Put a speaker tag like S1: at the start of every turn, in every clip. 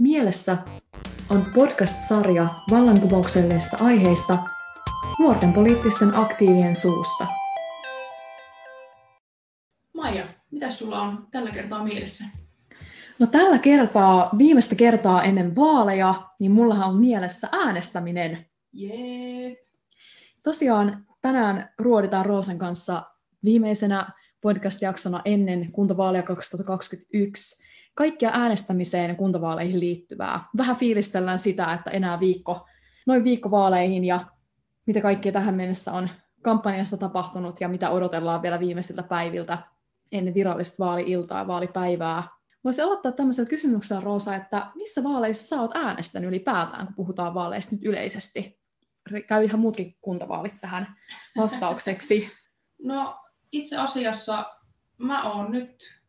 S1: Mielessä on podcast-sarja vallankumouksellisista aiheista nuorten poliittisten aktiivien suusta.
S2: Maija, mitä sulla on tällä kertaa mielessä?
S1: No tällä kertaa, viimeistä kertaa ennen vaaleja, niin mullahan on mielessä äänestäminen.
S2: Jee!
S1: Tosiaan tänään ruoditaan Roosen kanssa viimeisenä podcast-jaksona ennen kuntavaaleja 2021 kaikkia äänestämiseen ja kuntavaaleihin liittyvää. Vähän fiilistellään sitä, että enää viikko, noin viikko vaaleihin ja mitä kaikkea tähän mennessä on kampanjassa tapahtunut ja mitä odotellaan vielä viimeisiltä päiviltä ennen virallista vaali-iltaa ja vaalipäivää. Voisi aloittaa tämmöisellä kysymyksellä, Roosa, että missä vaaleissa sä oot äänestänyt ylipäätään, kun puhutaan vaaleista nyt yleisesti? Käy ihan muutkin kuntavaalit tähän vastaukseksi.
S2: No itse asiassa mä oon nyt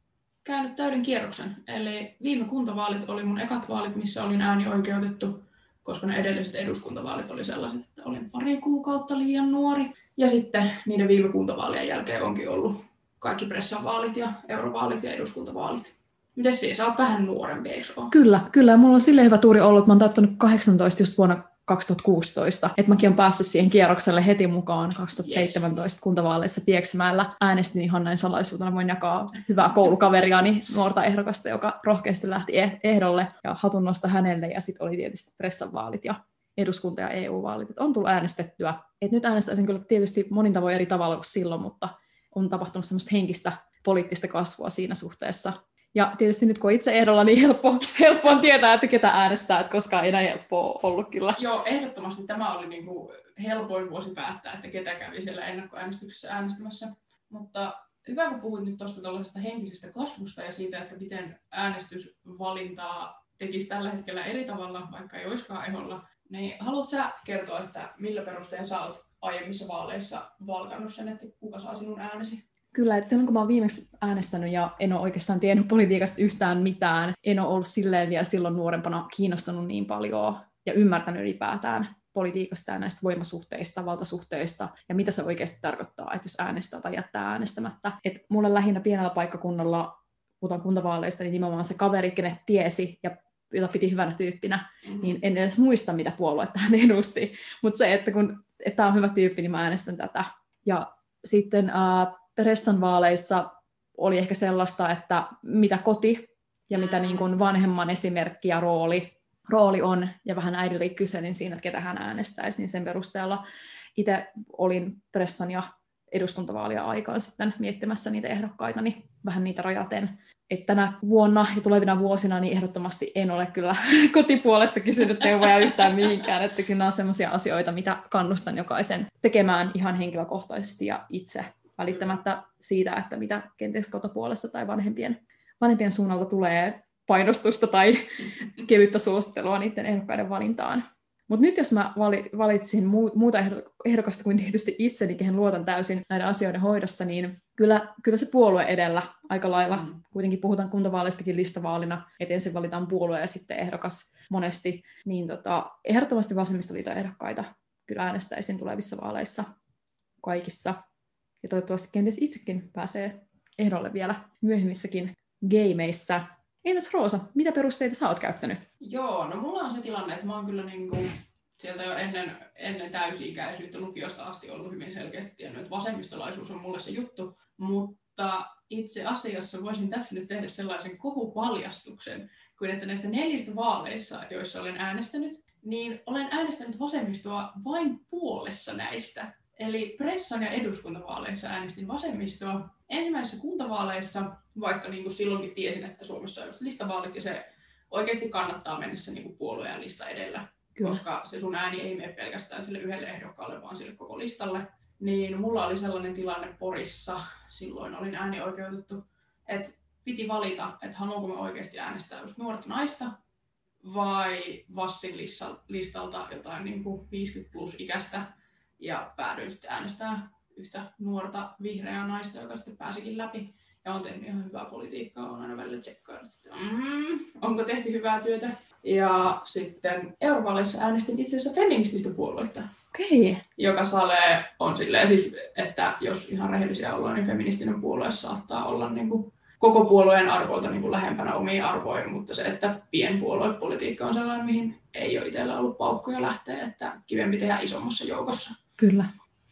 S2: käynyt täyden kierroksen. Eli viime kuntavaalit oli mun ekat vaalit, missä olin ääni oikeutettu, koska ne edelliset eduskuntavaalit oli sellaiset, että olin pari kuukautta liian nuori. Ja sitten niiden viime kuntavaalien jälkeen onkin ollut kaikki pressan vaalit ja eurovaalit ja eduskuntavaalit. Miten siis? Sä oot vähän nuorempi, eikö
S1: Kyllä, kyllä. Mulla on silleen hyvä tuuri ollut, mä oon täyttänyt 18 just vuonna 2016. Että mäkin olen päässyt siihen kierrokselle heti mukaan 2017 yes. kuntavaaleissa Pieksämäellä. Äänestin ihan näin salaisuutena. Voin jakaa hyvää koulukaveriani, nuorta ehdokasta, joka rohkeasti lähti eh- ehdolle ja hatunnosta hänelle. Ja sitten oli tietysti pressanvaalit ja eduskunta- ja EU-vaalit. Et on tullut äänestettyä. Et nyt äänestäisin kyllä tietysti monin tavoin eri tavalla kuin silloin, mutta on tapahtunut semmoista henkistä poliittista kasvua siinä suhteessa. Ja tietysti nyt kun on itse ehdolla, niin helppo, helppo on tietää, että ketä äänestää, että koskaan ei näin helppoa ollut kyllä.
S2: Joo, ehdottomasti tämä oli niin kuin helpoin vuosi päättää, että ketä kävi siellä ennakkoäänestyksessä äänestämässä. Mutta hyvä, kun puhuit nyt tuosta henkisestä kasvusta ja siitä, että miten äänestysvalintaa tekisi tällä hetkellä eri tavalla, vaikka ei olisikaan eholla, niin haluatko sä kertoa, että millä perusteella sä oot aiemmissa vaaleissa valkannut sen, että kuka saa sinun äänesi?
S1: Kyllä, että silloin kun mä oon viimeksi äänestänyt ja en ole oikeastaan tiennyt politiikasta yhtään mitään, en ole ollut silleen vielä silloin nuorempana kiinnostunut niin paljon ja ymmärtänyt ylipäätään politiikasta ja näistä voimasuhteista, valtasuhteista ja mitä se oikeasti tarkoittaa, että jos äänestää tai jättää äänestämättä. Et mulle lähinnä pienellä paikkakunnalla, puhutaan kuntavaaleista, niin nimenomaan se kaveri, kenet tiesi ja jota piti hyvänä tyyppinä, mm-hmm. niin en edes muista, mitä puoluetta hän edusti. Mutta se, että kun tämä on hyvä tyyppi, niin mä äänestän tätä. Ja sitten äh, Pressan vaaleissa oli ehkä sellaista, että mitä koti ja mitä niin kuin vanhemman esimerkki ja rooli, rooli on, ja vähän äidille kyselin siinä, että ketä hän äänestäisi, niin sen perusteella itse olin Pressan ja eduskuntavaalia aikaan sitten miettimässä niitä ehdokkaita, niin vähän niitä rajaten. Että tänä vuonna ja tulevina vuosina niin ehdottomasti en ole kyllä kotipuolesta kysynyt neuvoja yhtään mihinkään, että kyllä nämä on sellaisia asioita, mitä kannustan jokaisen tekemään ihan henkilökohtaisesti ja itse välittämättä siitä, että mitä kenties kotopuolessa tai vanhempien, vanhempien suunnalta tulee painostusta tai kevyttä suosittelua niiden ehdokkaiden valintaan. Mutta nyt jos mä valitsin muuta ehdokasta kuin tietysti itseni, kehen luotan täysin näiden asioiden hoidossa, niin kyllä, kyllä se puolue edellä aika lailla. Mm. Kuitenkin puhutaan kuntavaaleistakin listavaalina, että ensin valitaan puolue ja sitten ehdokas monesti. Niin tota, ehdottomasti vasemmistoliiton ehdokkaita kyllä äänestäisin tulevissa vaaleissa kaikissa ja toivottavasti kenties itsekin pääsee ehdolle vielä myöhemmissäkin gameissa. Entäs Roosa, mitä perusteita sä oot käyttänyt?
S2: Joo, no mulla on se tilanne, että mä oon kyllä niinku sieltä jo ennen, ennen täysi-ikäisyyttä lukiosta asti ollut hyvin selkeästi tiennyt, että vasemmistolaisuus on mulle se juttu, mutta itse asiassa voisin tässä nyt tehdä sellaisen kohupaljastuksen, kuin että näistä neljistä vaaleissa, joissa olen äänestänyt, niin olen äänestänyt vasemmistoa vain puolessa näistä. Eli pressan ja eduskuntavaaleissa äänestin vasemmistoa. Ensimmäisissä kuntavaaleissa, vaikka niin kuin silloinkin tiesin, että Suomessa on just listavaalit ja se oikeasti kannattaa mennä se niin kuin puolue ja lista edellä, Kyllä. koska se sun ääni ei mene pelkästään sille yhdelle ehdokkaalle, vaan sille koko listalle. Niin mulla oli sellainen tilanne Porissa, silloin olin äänioikeutettu, että piti valita, että haluanko mä oikeasti äänestää just nuorta naista vai Vassin listalta jotain niin kuin 50 plus ikäistä ja päädyin sitten äänestää yhtä nuorta vihreää naista, joka sitten pääsikin läpi. Ja on tehnyt ihan hyvää politiikkaa, on aina välillä tsekkailla, että mm, onko tehty hyvää työtä. Ja sitten Eurovaaleissa äänestin itse asiassa feminististä puoluetta.
S1: Okay.
S2: Joka sale on silleen, siis, että jos ihan rehellisiä ollaan, niin feministinen puolue saattaa olla niin kuin koko puolueen arvoilta niin kuin lähempänä omiin arvoihin, mutta se, että pienpuoluepolitiikka on sellainen, mihin ei ole itsellä ollut paukkuja lähteä, että kivempi tehdä isommassa joukossa.
S1: Kyllä.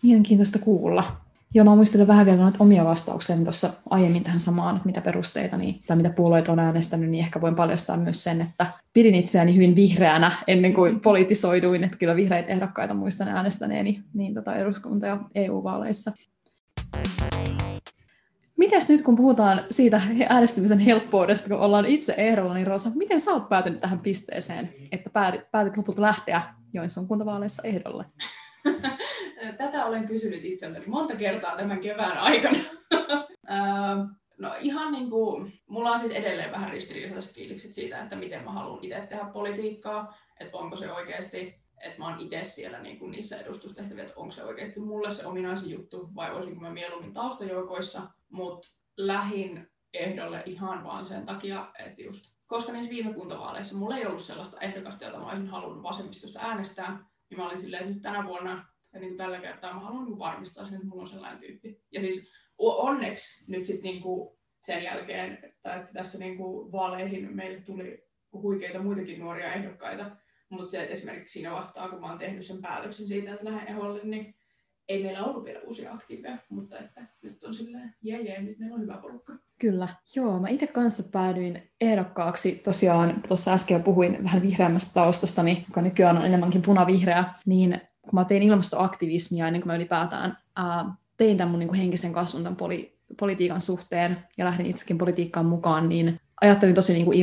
S1: Mielenkiintoista kuulla. Joo, mä muistelen vähän vielä noita omia vastauksia tuossa aiemmin tähän samaan, että mitä perusteita niin, tai mitä puolueet on äänestänyt, niin ehkä voin paljastaa myös sen, että pidin itseäni hyvin vihreänä ennen kuin politisoiduin, että kyllä vihreitä ehdokkaita muistan äänestäneeni niin tota eduskunta- ja EU-vaaleissa. Mites nyt, kun puhutaan siitä äänestämisen helppoudesta, kun ollaan itse ehdolla, niin Rosa, miten sä oot päätynyt tähän pisteeseen, että päätit, päätit lopulta lähteä Joensuun kuntavaaleissa ehdolle?
S2: Tätä olen kysynyt itseltäni monta kertaa tämän kevään aikana. no ihan niin kuin, mulla on siis edelleen vähän ristiriitaiset fiilikset siitä, että miten mä haluan itse tehdä politiikkaa, että onko se oikeasti, että mä oon itse siellä niin kuin niissä edustustehtävissä, että onko se oikeasti mulle se ominaisin juttu vai olisinko mä mieluummin taustajoukoissa, mutta lähin ehdolle ihan vaan sen takia, että just koska niissä viime kuntavaaleissa mulla ei ollut sellaista ehdokasta, jota mä olisin halunnut vasemmistosta äänestää, niin mä olin silleen, että nyt tänä vuonna ja niin kuin tällä kertaa mä haluan niin varmistaa sen, että mulla on sellainen tyyppi. Ja siis onneksi nyt sitten niin kuin sen jälkeen, tai että tässä niin kuin vaaleihin meille tuli huikeita muitakin nuoria ehdokkaita, mutta se että esimerkiksi siinä vahtaa, kun mä oon tehnyt sen päätöksen siitä, että lähden eholle, niin ei meillä ollut vielä uusia aktiiveja, mutta että nyt on silleen, jee jee, nyt meillä on hyvä porukka.
S1: Kyllä, joo. Mä itse kanssa päädyin ehdokkaaksi, tosiaan tuossa äsken puhuin vähän vihreämmästä taustastani, joka nykyään on enemmänkin punavihreä, niin kun mä tein ilmastoaktivismia ennen kuin mä ylipäätään ää, tein tämän mun niin kuin henkisen kasvun tämän poli, politiikan suhteen ja lähdin itsekin politiikkaan mukaan, niin ajattelin tosi niin kuin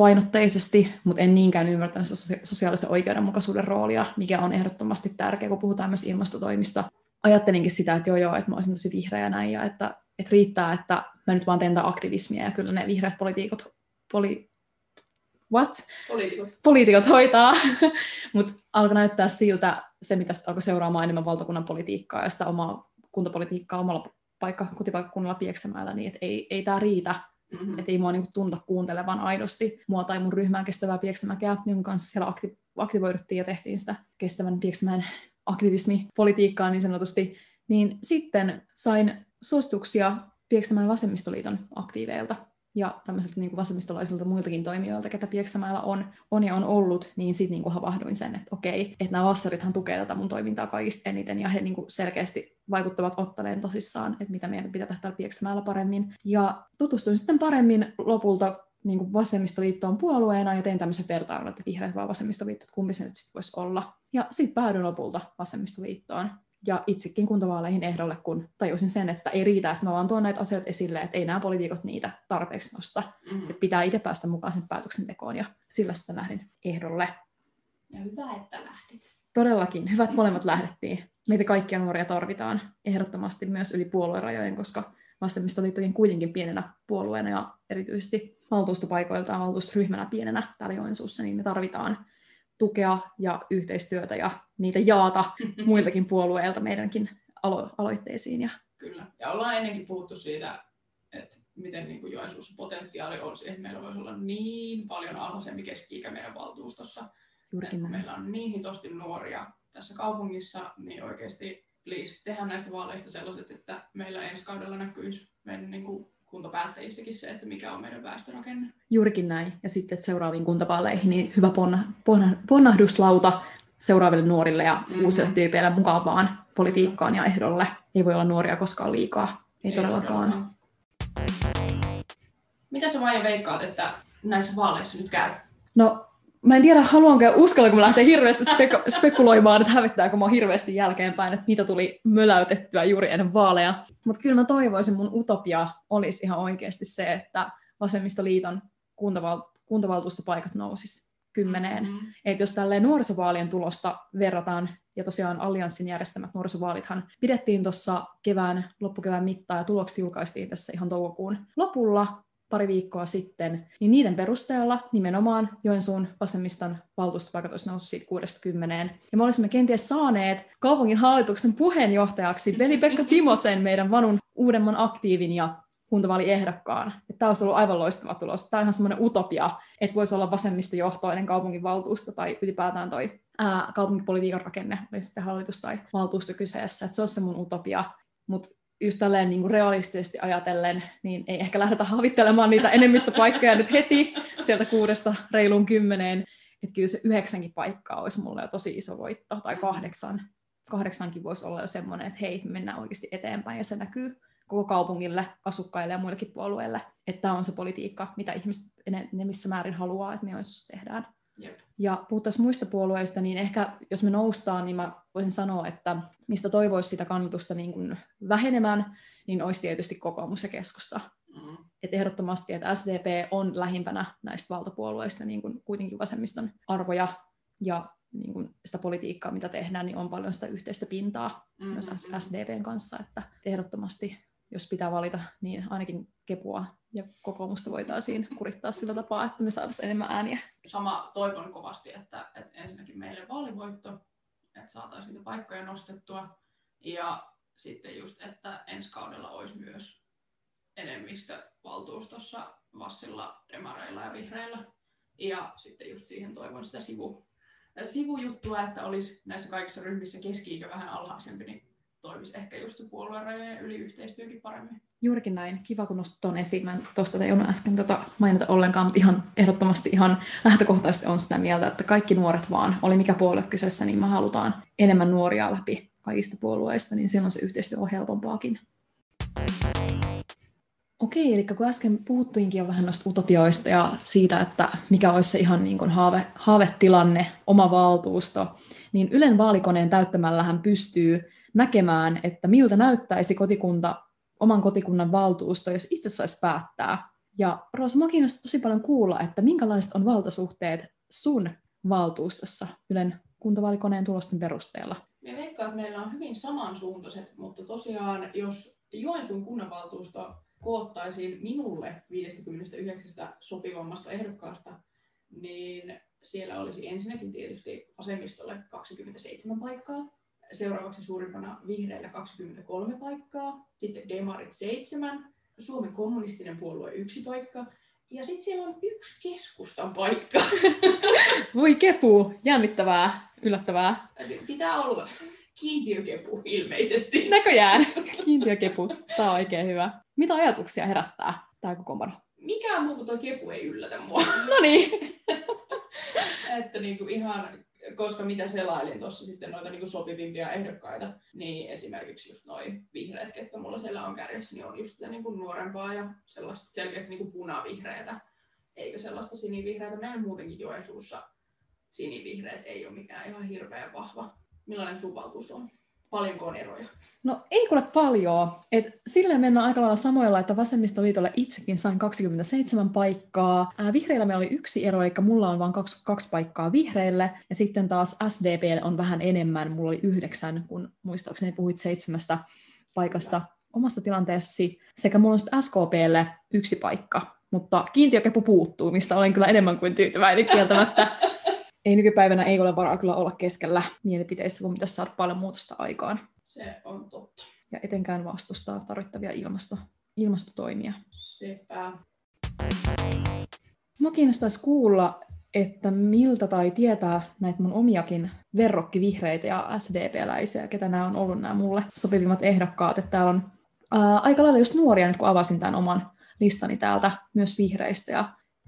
S1: ilmastopainotteisesti, mutta en niinkään ymmärtänyt sosiaalisen oikeudenmukaisuuden roolia, mikä on ehdottomasti tärkeä, kun puhutaan myös ilmastotoimista. Ajattelinkin sitä, että joo joo, että mä olisin tosi vihreä näin ja että, että riittää, että mä nyt vaan teen aktivismia ja kyllä ne vihreät poliitikot, poli, what?
S2: Poliitikot.
S1: Poliitikot hoitaa, mutta alkoi näyttää siltä se, mitä alkoi seuraamaan enemmän valtakunnan politiikkaa ja sitä omaa kuntapolitiikkaa omalla paikka, kotipaikkakunnalla Pieksämäellä, niin että ei, ei tämä riitä. Mm-hmm. Että ei mua niinku tunta kuuntelevan aidosti mua tai mun ryhmään kestävää Pieksämäkeä, jonka kanssa siellä akti- aktivoiduttiin ja tehtiin sitä kestävän Pieksämään aktivismipolitiikkaa niin sanotusti. Niin sitten sain suosituksia Pieksämään vasemmistoliiton aktiiveilta ja tämmöisiltä niin kuin vasemmistolaisilta muiltakin toimijoilta, ketä Pieksämäellä on, on ja on ollut, niin sitten niin kuin havahduin sen, että okei, että nämä vassarithan tukee tätä mun toimintaa kaikista eniten, ja he niin kuin selkeästi vaikuttavat ottaneen tosissaan, että mitä meidän pitää tehdä Pieksämäellä paremmin. Ja tutustuin sitten paremmin lopulta niin kuin vasemmistoliittoon puolueena ja tein tämmöisen vertailun, että vihreät vai vasemmistoliitto, että kumpi se nyt sitten voisi olla. Ja sitten päädyin lopulta vasemmistoliittoon ja itsekin kuntavaaleihin ehdolle, kun tajusin sen, että ei riitä, että mä vaan tuon näitä asioita esille, että ei nämä poliitikot niitä tarpeeksi nosta. Mm-hmm. Että pitää itse päästä mukaan sen päätöksentekoon ja sillä sitten lähdin ehdolle.
S2: Ja hyvä, että lähdit.
S1: Todellakin. Hyvät molemmat lähdettiin. Meitä kaikkia nuoria tarvitaan ehdottomasti myös yli puoluerajojen, koska vasemmistoliittokin kuitenkin pienenä puolueena ja erityisesti valtuustopaikoiltaan valtuustoryhmänä pienenä täällä Joensuussa, niin me tarvitaan tukea ja yhteistyötä ja niitä jaata muiltakin puolueilta meidänkin alo- aloitteisiin. Ja...
S2: Kyllä, ja ollaan ennenkin puhuttu siitä, että miten niin kuin Joensuussa potentiaali on siihen, että meillä voisi olla niin paljon alhaisempi keski-ikä meidän valtuustossa. Juurikin meillä on niin hitosti nuoria tässä kaupungissa, niin oikeasti please, tehdään näistä vaaleista sellaiset, että meillä ensi kaudella näkyisi meidän niin kuin kuntapäättäjissäkin se, että mikä on meidän väestörakenne.
S1: Juurikin näin. Ja sitten että seuraaviin kuntavaaleihin niin hyvä ponna, ponna, ponnahduslauta seuraaville nuorille ja mm-hmm. uusille tyypeille mukavaan politiikkaan ja ehdolle. Ei voi olla nuoria koskaan liikaa. Ei, Ei todellakaan. todellakaan.
S2: Mitä sä Maija veikkaat, että näissä vaaleissa nyt käy?
S1: No mä en tiedä, haluanko ja uskallanko mä lähteä hirveästi spek- spekuloimaan, että hävettääkö mä hirveästi jälkeenpäin, että mitä tuli möläytettyä juuri ennen vaaleja. Mutta kyllä mä toivoisin, mun utopia olisi ihan oikeasti se, että Vasemmistoliiton kuntaval- kuntavaltuustopaikat nousis kymmeneen. Mm-hmm. Että jos tälleen nuorisovaalien tulosta verrataan, ja tosiaan Allianssin järjestämät nuorisovaalithan pidettiin tuossa kevään, loppukevään mittaan, ja tulokset julkaistiin tässä ihan toukokuun lopulla, pari viikkoa sitten, niin niiden perusteella nimenomaan Joensuun vasemmiston valtuustopaikat olisi noussut siitä 60. Ja me olisimme kenties saaneet kaupungin hallituksen puheenjohtajaksi Veli-Pekka Timosen, meidän vanun uudemman aktiivin ja kuntavaaliehdokkaan. Tämä olisi ollut aivan loistava tulos. Tämä on ihan semmoinen utopia, että voisi olla vasemmistojohtoinen kaupunginvaltuusto tai ylipäätään toi ää, kaupunkipolitiikan rakenne, oli sitten hallitus tai valtuusto kyseessä. Että se olisi se mun utopia. Mutta just tälleen niin kuin realistisesti ajatellen, niin ei ehkä lähdetä havittelemaan niitä enemmistöpaikkoja nyt heti sieltä kuudesta reiluun kymmeneen. Että kyllä se yhdeksänkin paikkaa olisi mulle jo tosi iso voitto, tai kahdeksan. Kahdeksankin voisi olla jo semmoinen, että hei, me mennään oikeasti eteenpäin, ja se näkyy koko kaupungille, asukkaille ja muillekin puolueille, että tämä on se politiikka, mitä ihmiset missä määrin haluaa, että me tehdään.
S2: Jep.
S1: Ja puhuttaisiin muista puolueista, niin ehkä jos me noustaan, niin mä voisin sanoa, että mistä toivoisi sitä kannatusta niin kuin vähenemään, niin olisi tietysti kokoomus ja keskusta. Mm. Et ehdottomasti, että SDP on lähimpänä näistä valtapuolueista niin kuin kuitenkin vasemmiston arvoja ja niin kuin sitä politiikkaa, mitä tehdään, niin on paljon sitä yhteistä pintaa mm-hmm. myös SDPn kanssa, että ehdottomasti jos pitää valita, niin ainakin Kepua ja kokoomusta voitaisiin kurittaa sillä tapaa, että me saataisiin enemmän ääniä.
S2: Sama toivon kovasti, että, että ensinnäkin meille vaalivoitto, että saataisiin niitä paikkoja nostettua. Ja sitten just, että ensi kaudella olisi myös enemmistö valtuustossa Vassilla, Demareilla ja Vihreillä. Ja sitten just siihen toivon sitä sivu, sivujuttua, että olisi näissä kaikissa ryhmissä keski vähän alhaisempi, niin toimisi ehkä just se puoluerajojen yli yhteistyökin paremmin.
S1: Juurikin näin. Kiva, kun nostit tuon esiin. Mä tuosta äsken tota mainita ollenkaan, mutta ihan ehdottomasti ihan lähtökohtaisesti on sitä mieltä, että kaikki nuoret vaan, oli mikä puolue kyseessä, niin me halutaan enemmän nuoria läpi kaikista puolueista, niin silloin se yhteistyö on helpompaakin. Okei, eli kun äsken puhuttuinkin jo vähän noista utopioista ja siitä, että mikä olisi se ihan niin kuin haave, haavetilanne, oma valtuusto, niin Ylen vaalikoneen täyttämällähän pystyy näkemään, että miltä näyttäisi kotikunta, oman kotikunnan valtuusto, jos itse saisi päättää. Ja Roosa, minua kiinnostaa tosi paljon kuulla, että minkälaiset on valtasuhteet sun valtuustossa Ylen kuntavaalikoneen tulosten perusteella?
S2: Me veikkaan, että meillä on hyvin samansuuntaiset, mutta tosiaan jos Joensuun kunnanvaltuusto koottaisiin minulle 59 sopivammasta ehdokkaasta, niin siellä olisi ensinnäkin tietysti vasemmistolle 27 paikkaa, seuraavaksi suurimpana vihreillä 23 paikkaa, sitten demarit 7, Suomen kommunistinen puolue yksi paikka, ja sitten siellä on yksi keskustan paikka.
S1: Voi kepu, jännittävää, yllättävää.
S2: Pitää olla kiintiökepu ilmeisesti.
S1: Näköjään, kiintiökepu. Tämä on oikein hyvä. Mitä ajatuksia herättää tämä kokoonpano?
S2: Mikään muu kuin tuo kepu ei yllätä mua.
S1: No niin.
S2: että niinku ihan koska mitä selailin tuossa sitten noita niin sopivimpia ehdokkaita, niin esimerkiksi just noi vihreät, ketkä mulla siellä on kärjessä, niin on just sitä niin nuorempaa ja sellaista selkeästi niin punavihreätä, eikä sellaista sinivihreätä. Meillä muutenkin Joensuussa sinivihreät ei ole mikään ihan hirveän vahva. Millainen sun valtuusto on? Paljonko on eroja?
S1: No ei kuule paljon. Et silleen mennään aika lailla samoilla, että vasemmistoliitolle itsekin sain 27 paikkaa. Ää, vihreillä meillä oli yksi ero, eli mulla on vain kaksi, kaksi paikkaa vihreille. Ja sitten taas SDP on vähän enemmän, mulla oli yhdeksän, kun muistaakseni puhuit seitsemästä paikasta omassa tilanteessasi. Sekä mulla on sitten SKPlle yksi paikka, mutta kiintiökepu puuttuu, mistä olen kyllä enemmän kuin tyytyväinen kieltämättä. ei nykypäivänä ei ole varaa kyllä olla keskellä mielipiteissä, kun pitäisi saada paljon muutosta aikaan.
S2: Se on totta.
S1: Ja etenkään vastustaa tarvittavia ilmasto, ilmastotoimia.
S2: Sepä.
S1: Mua kiinnostaisi kuulla, että miltä tai tietää näitä mun omiakin verrokkivihreitä ja SDP-läisiä, ketä nämä on ollut nämä mulle sopivimmat ehdokkaat. Että täällä on ää, aika lailla just nuoria nyt kun avasin tämän oman listani täältä myös vihreistä ja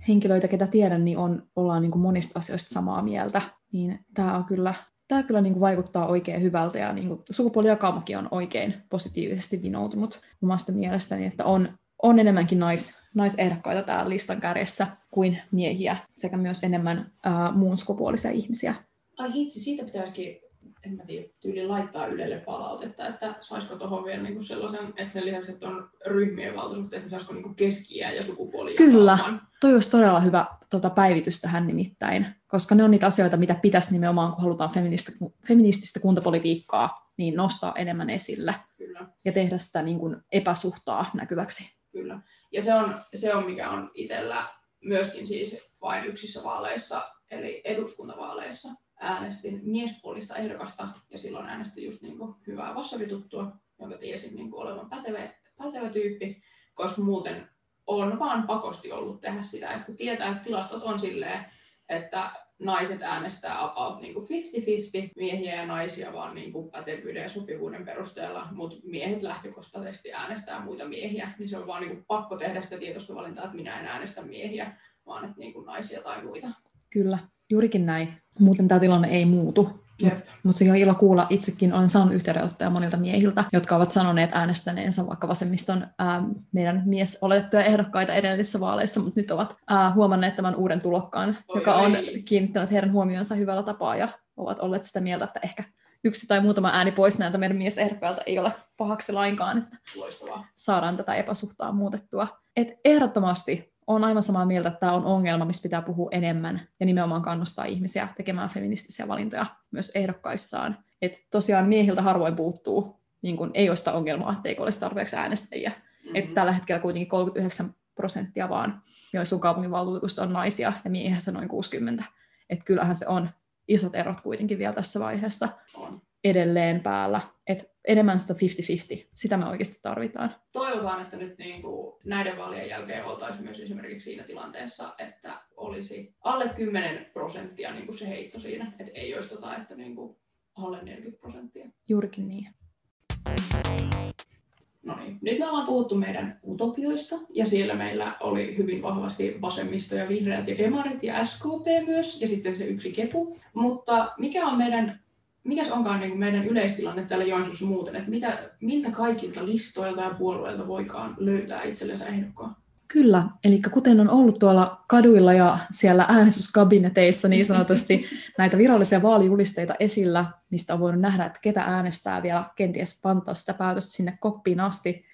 S1: henkilöitä, ketä tiedän, niin on, ollaan niin kuin monista asioista samaa mieltä, niin tämä kyllä, tämä kyllä niin kuin vaikuttaa oikein hyvältä ja niin kuin sukupuolijakaumakin on oikein positiivisesti vinoutunut omasta mielestäni, että on, on enemmänkin nais, naisehdokkaita täällä listan kärjessä kuin miehiä sekä myös enemmän ää, muun sukupuolisia ihmisiä.
S2: Ai hitsi, siitä pitäisikin en mä tiedä, tyyli laittaa Ylelle palautetta, että saisiko tuohon vielä niinku sellaisen, että sen lisäksi, että on ryhmien valtuusuhteet, niin saisiko niinku keskiä ja sukupuoli
S1: Kyllä, toi olisi todella hyvä tota, päivitys tähän nimittäin, koska ne on niitä asioita, mitä pitäisi nimenomaan, kun halutaan feminististä, feminististä kuntapolitiikkaa, niin nostaa enemmän esille
S2: Kyllä.
S1: ja tehdä sitä niin kuin epäsuhtaa näkyväksi.
S2: Kyllä, ja se on, se on mikä on itsellä myöskin siis vain yksissä vaaleissa, eli eduskuntavaaleissa, äänestin miespuolista ehdokasta ja silloin äänestin just niin kuin hyvää vassarituttua, jonka tiesin niin kuin olevan pätevä, pätevä tyyppi, koska muuten on vaan pakosti ollut tehdä sitä, että kun tietää, että tilastot on silleen, että naiset äänestää about niin kuin 50-50, miehiä ja naisia vaan niin kuin pätevyyden ja sopivuuden perusteella, mutta miehet lähtökohtaisesti äänestää muita miehiä, niin se on vaan niin kuin pakko tehdä sitä tietoista valintaa, että minä en äänestä miehiä, vaan että niin kuin naisia tai muita.
S1: Kyllä, juurikin näin. Muuten tämä tilanne ei muutu. Mutta mut sekin on ilo kuulla. Itsekin olen saanut yhteydenottoja monilta miehiltä, jotka ovat sanoneet äänestäneensä vaikka vasemmiston ää, meidän mies oletettuja ehdokkaita edellisissä vaaleissa, mutta nyt ovat ää, huomanneet tämän uuden tulokkaan, oi, joka on kiinnittänyt heidän huomionsa hyvällä tapaa ja ovat olleet sitä mieltä, että ehkä yksi tai muutama ääni pois näiltä meidän miesehdokkailta ei ole pahaksi lainkaan, että
S2: Loistavaa.
S1: saadaan tätä epäsuhtaa muutettua. Et ehdottomasti on aivan samaa mieltä, että tämä on ongelma, mistä pitää puhua enemmän ja nimenomaan kannustaa ihmisiä tekemään feministisiä valintoja myös ehdokkaissaan. Et tosiaan miehiltä harvoin puuttuu, niin kun ei ole sitä ongelmaa, että ei ole tarpeeksi äänestäjiä. Mm-hmm. Et tällä hetkellä kuitenkin 39 prosenttia vaan Joensuun kaupunginvaltuutusta on naisia ja miehiä se noin 60. Et kyllähän se on isot erot kuitenkin vielä tässä vaiheessa.
S2: On
S1: edelleen päällä. Enemmän sitä 50-50, sitä me oikeasti tarvitaan.
S2: Toivotaan, että nyt niin kuin näiden vaalien jälkeen oltaisiin myös esimerkiksi siinä tilanteessa, että olisi alle 10 prosenttia niin kuin se heitto siinä, että ei olisi tota, että niin kuin alle 40 prosenttia.
S1: Juurikin niin.
S2: No niin, nyt me ollaan puhuttu meidän utopioista, ja siellä meillä oli hyvin vahvasti vasemmisto ja vihreät ja demarit ja SKP myös, ja sitten se yksi kepu. Mutta mikä on meidän mikäs onkaan niin kuin meidän yleistilanne täällä Joensuussa muuten, että mitä, miltä kaikilta listoilta ja puolueilta voikaan löytää itsellensä ehdokkaan?
S1: Kyllä, eli kuten on ollut tuolla kaduilla ja siellä äänestyskabineteissa niin sanotusti näitä virallisia vaalijulisteita esillä, mistä on voinut nähdä, että ketä äänestää vielä kenties pantaa sitä päätöstä sinne koppiin asti,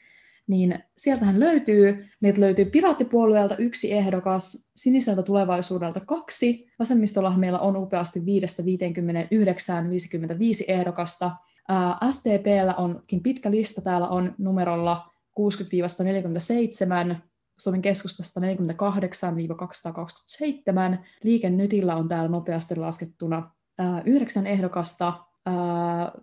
S1: niin sieltähän löytyy, meiltä löytyy piraattipuolueelta yksi ehdokas, siniseltä tulevaisuudelta kaksi, vasemmistollahan meillä on upeasti 5-59, 55 ehdokasta, SDPllä onkin pitkä lista, täällä on numerolla 60-47, Suomen keskustasta 48-227, Liike Nytillä on täällä nopeasti laskettuna yhdeksän ehdokasta,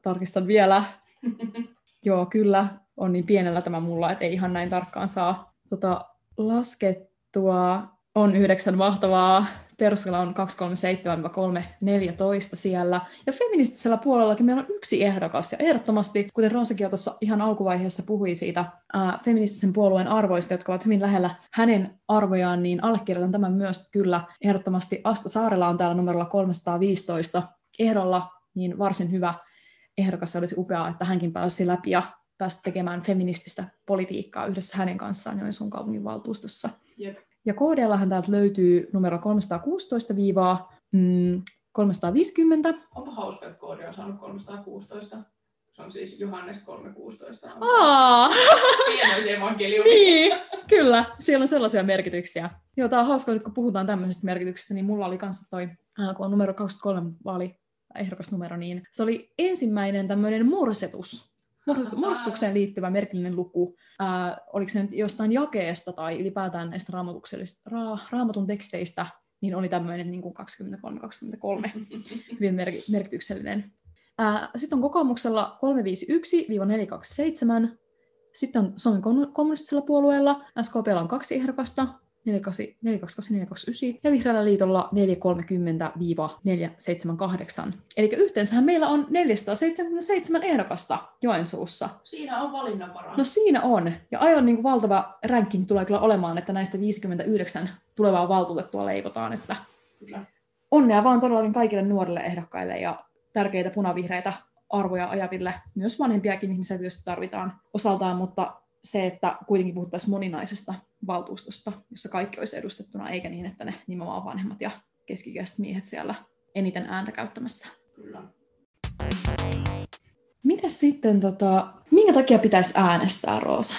S1: tarkistan vielä, joo kyllä, on niin pienellä tämä mulla, että ei ihan näin tarkkaan saa tota, laskettua. On yhdeksän mahtavaa. Peruskella on 237-314 siellä. Ja feministisellä puolellakin meillä on yksi ehdokas. Ja ehdottomasti, kuten Roosakin jo tuossa ihan alkuvaiheessa puhui siitä ää, feministisen puolueen arvoista, jotka ovat hyvin lähellä hänen arvojaan, niin allekirjoitan tämän myös kyllä. Ehdottomasti Asta Saarella on täällä numerolla 315 ehdolla, niin varsin hyvä ehdokas. Se olisi upeaa, että hänkin pääsi läpi ja päästä tekemään feminististä politiikkaa yhdessä hänen kanssaan Joensuun kaupungin valtuustossa.
S2: Jep.
S1: Ja KDLhan täältä löytyy numero 316 viivaa mm, 350.
S2: Onpa hauska, että KD on saanut 316. Se on siis Johannes 316.
S1: Aa!
S2: Pienoisevankeliumi.
S1: niin, kyllä. Siellä on sellaisia merkityksiä. Joo, tää on hauska, että kun puhutaan tämmöisestä merkityksestä, niin mulla oli kanssa toi, kun on numero 23 vaali ehdokasnumero, niin se oli ensimmäinen tämmöinen morsetus muodostukseen liittyvä merkillinen luku. Ää, oliko se nyt jostain jakeesta tai ylipäätään näistä raamatuksellisista, ra, raamatun teksteistä, niin oli tämmöinen niin 23-23 hyvin mer- merkityksellinen. Sitten on kokoomuksella 351-427. Sitten on Suomen kommunistisella puolueella. SKP on kaksi ehdokasta, 428-429 ja Vihreällä liitolla 430-478. Eli yhteensähän meillä on 477 ehdokasta Joensuussa.
S2: Siinä on valinnanvaraa.
S1: No siinä on. Ja aivan niin kuin valtava ranking tulee kyllä olemaan, että näistä 59 tulevaa valtuutettua leivotaan. Että
S2: kyllä.
S1: Onnea vaan todellakin kaikille nuorille ehdokkaille ja tärkeitä punavihreitä arvoja ajaville, myös vanhempiakin ihmisiä tietysti tarvitaan osaltaan, mutta se, että kuitenkin puhuttaisiin moninaisesta valtuustosta, jossa kaikki olisi edustettuna, eikä niin, että ne nimenomaan vanhemmat ja keskikäiset miehet siellä eniten ääntä käyttämässä.
S2: Kyllä.
S1: Miten sitten, tota, minkä takia pitäisi äänestää, Roosa?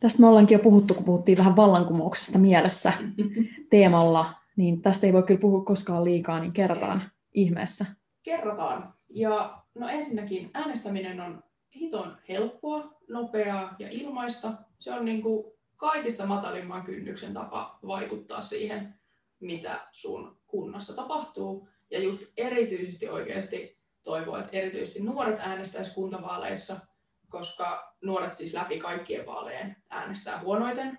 S1: Tästä me ollaankin jo puhuttu, kun puhuttiin vähän vallankumouksesta mielessä teemalla, niin tästä ei voi kyllä puhua koskaan liikaa, niin kerrotaan ihmeessä.
S2: Kerrotaan. Ja no ensinnäkin äänestäminen on hiton helppoa, nopeaa ja ilmaista. Se on niin kuin kaikista matalimman kynnyksen tapa vaikuttaa siihen, mitä sun kunnassa tapahtuu. Ja just erityisesti oikeasti toivoo, että erityisesti nuoret äänestäisi kuntavaaleissa, koska nuoret siis läpi kaikkien vaalejen äänestää huonoiten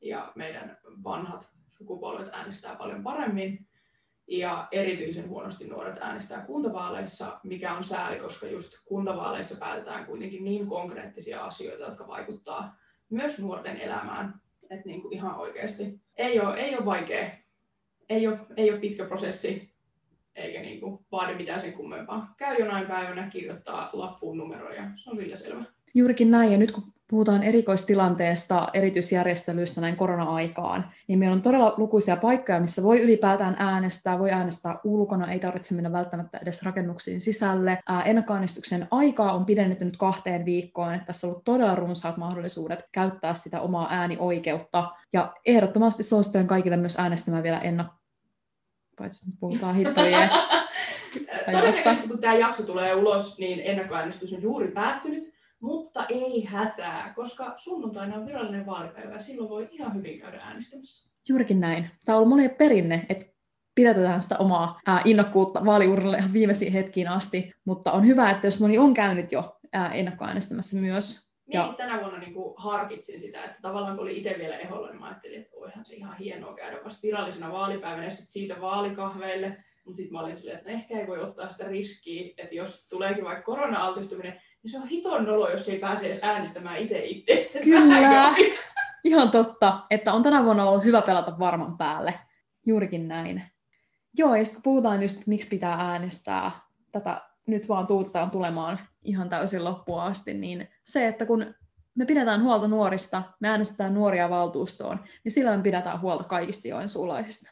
S2: ja meidän vanhat sukupolvet äänestää paljon paremmin. Ja erityisen huonosti nuoret äänestää kuntavaaleissa, mikä on sääli, koska just kuntavaaleissa päätetään kuitenkin niin konkreettisia asioita, jotka vaikuttaa myös nuorten elämään. Että niin kuin ihan oikeasti ei ole, ei ole vaikea, ei ole, ei ole pitkä prosessi, eikä niin kuin vaadi mitään sen kummempaa. Käy jonain päivänä, kirjoittaa lappuun numeroja, se on sillä selvä.
S1: Juurikin näin, ja nyt kun puhutaan erikoistilanteesta, erityisjärjestelyistä näin korona-aikaan, niin meillä on todella lukuisia paikkoja, missä voi ylipäätään äänestää, voi äänestää ulkona, ei tarvitse mennä välttämättä edes rakennuksiin sisälle. ennakkoäänestyksen aikaa on pidennetty nyt kahteen viikkoon, että tässä on ollut todella runsaat mahdollisuudet käyttää sitä omaa äänioikeutta, ja ehdottomasti suosittelen kaikille myös äänestämään vielä ennakko paitsi että puhutaan hittavia
S2: Todennäköisesti kun tämä jakso tulee ulos, niin ennakkoäänestys on juuri päättynyt, mutta ei hätää, koska sunnuntaina on virallinen vaalipäivä ja silloin voi ihan hyvin käydä äänestämässä.
S1: Juurikin näin. Tämä on ollut monen perinne, että pidetään sitä omaa innokkuutta vaaliurnalle ihan viimeisiin hetkiin asti, mutta on hyvä, että jos moni on käynyt jo ää, ennakkoäänestämässä myös.
S2: Niin, ja... tänä vuonna niin kuin harkitsin sitä, että tavallaan kun oli itse vielä eholla, niin mä ajattelin, että voihan se ihan hienoa käydä vasta virallisena vaalipäivänä ja sitten siitä vaalikahveille. Mutta sitten mä olin silleen, että ehkä ei voi ottaa sitä riskiä, että jos tuleekin vaikka korona-altistuminen, se on hiton nolo, jos ei pääse edes äänestämään itse itsestä.
S1: Kyllä, ihan totta, että on tänä vuonna ollut hyvä pelata varman päälle. Juurikin näin. Joo, ja sitten puhutaan just, että miksi pitää äänestää, tätä nyt vaan tuuttaan tulemaan ihan täysin loppuun asti, niin se, että kun me pidetään huolta nuorista, me äänestetään nuoria valtuustoon, niin silloin me pidetään huolta kaikista joensuulaisista.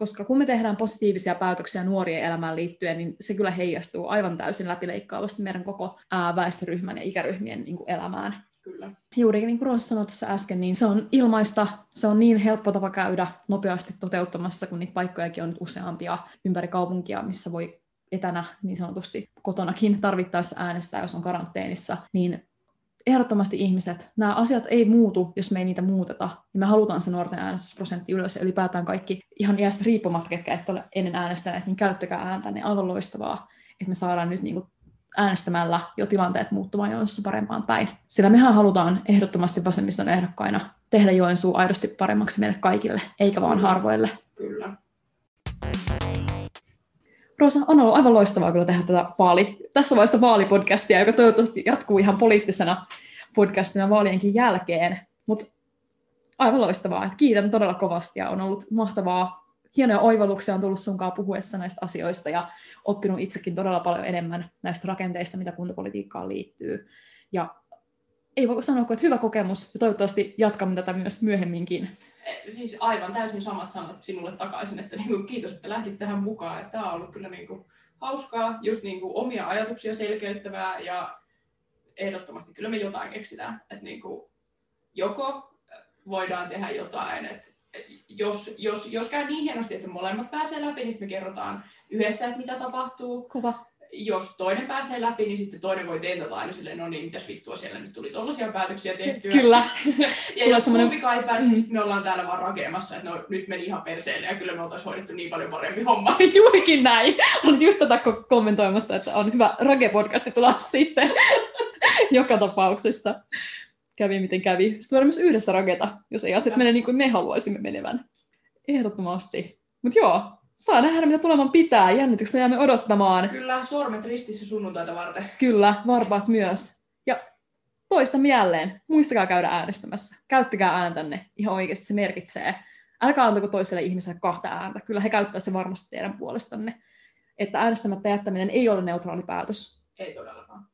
S1: Koska kun me tehdään positiivisia päätöksiä nuorien elämään liittyen, niin se kyllä heijastuu aivan täysin läpileikkaavasti meidän koko ää, väestöryhmän ja ikäryhmien niin kuin, elämään.
S2: Kyllä.
S1: Juurikin niin kuin Roosa sanoi tuossa äsken, niin se on ilmaista, se on niin helppo tapa käydä nopeasti toteuttamassa, kun niitä paikkojakin on nyt useampia ympäri kaupunkia, missä voi etänä niin sanotusti kotonakin tarvittaessa äänestää, jos on karanteenissa, niin ehdottomasti ihmiset, nämä asiat ei muutu, jos me ei niitä muuteta. Ja me halutaan se nuorten äänestysprosentti ylös ja ylipäätään kaikki ihan iästä riippumatta, ketkä et ole ennen äänestäneet, niin käyttäkää ääntä, niin aivan loistavaa, että me saadaan nyt niin kuin äänestämällä jo tilanteet muuttumaan Joensuussa parempaan päin. Sillä mehän halutaan ehdottomasti vasemmiston ehdokkaina tehdä Joensuu aidosti paremmaksi meille kaikille, eikä vaan harvoille.
S2: Kyllä.
S1: Rosa, on ollut aivan loistavaa kyllä tehdä tätä vaali, tässä vaiheessa vaalipodcastia, joka toivottavasti jatkuu ihan poliittisena podcastina vaalienkin jälkeen. Mutta aivan loistavaa. Et kiitän todella kovasti ja on ollut mahtavaa. Hienoja oivalluksia on tullut sunkaan puhuessa näistä asioista ja oppinut itsekin todella paljon enemmän näistä rakenteista, mitä kuntapolitiikkaan liittyy. Ja ei voi sanoa että hyvä kokemus ja toivottavasti jatkamme tätä myös myöhemminkin.
S2: Siis aivan täysin samat sanat sinulle takaisin, että niin kuin, kiitos, että lähdit tähän mukaan. Että tämä on ollut kyllä niin kuin, hauskaa, just niin kuin, omia ajatuksia selkeyttävää ja ehdottomasti kyllä me jotain keksitään. Että niin kuin, joko voidaan tehdä jotain, että jos, jos, jos käy niin hienosti, että molemmat pääsee läpi, niin me kerrotaan yhdessä, että mitä tapahtuu.
S1: Kova
S2: jos toinen pääsee läpi, niin sitten toinen voi tentata aina silleen, no niin, mitäs vittua siellä nyt tuli tollaisia päätöksiä tehtyä.
S1: Kyllä.
S2: ja jos semmoinen... kumpikaan ei pääse, mm. niin me ollaan täällä vaan rakeemassa, että no nyt meni ihan perseelle ja kyllä me oltaisiin hoidettu niin paljon parempi homma.
S1: Juurikin näin. Olet just tätä kommentoimassa, että on hyvä rage-podcasti tulla sitten joka tapauksessa. Kävi miten kävi. Sitten voidaan myös yhdessä raketa, jos ei asiat mene niin kuin me haluaisimme menevän. Ehdottomasti. Mutta joo, saa nähdä, mitä tuleman pitää. Jännityksellä jäämme odottamaan.
S2: Kyllä, sormet ristissä sunnuntaita varten.
S1: Kyllä, varpaat myös. Ja toista jälleen, muistakaa käydä äänestämässä. Käyttäkää ääntänne, ihan oikeasti se merkitsee. Älkää antako toiselle ihmiselle kahta ääntä. Kyllä he käyttävät se varmasti teidän puolestanne. Että äänestämättä jättäminen ei ole neutraali päätös.
S2: Ei todellakaan.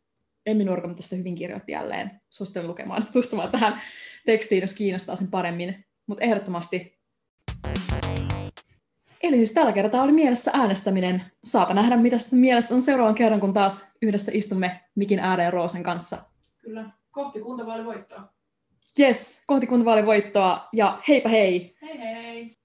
S1: Emmi Nurkamo tästä hyvin kirjoitti jälleen. Suosittelen lukemaan, tutustumaan tähän tekstiin, jos kiinnostaa sen paremmin. Mutta ehdottomasti Eli siis tällä kertaa oli mielessä äänestäminen. Saapa nähdä, mitä sitten mielessä on seuraavan kerran, kun taas yhdessä istumme mikin ääreen Roosen kanssa.
S2: Kyllä, kohti kuntavaalivoittoa.
S1: Yes, kohti kuntavaalivoittoa ja heipä hei!
S2: Hei hei!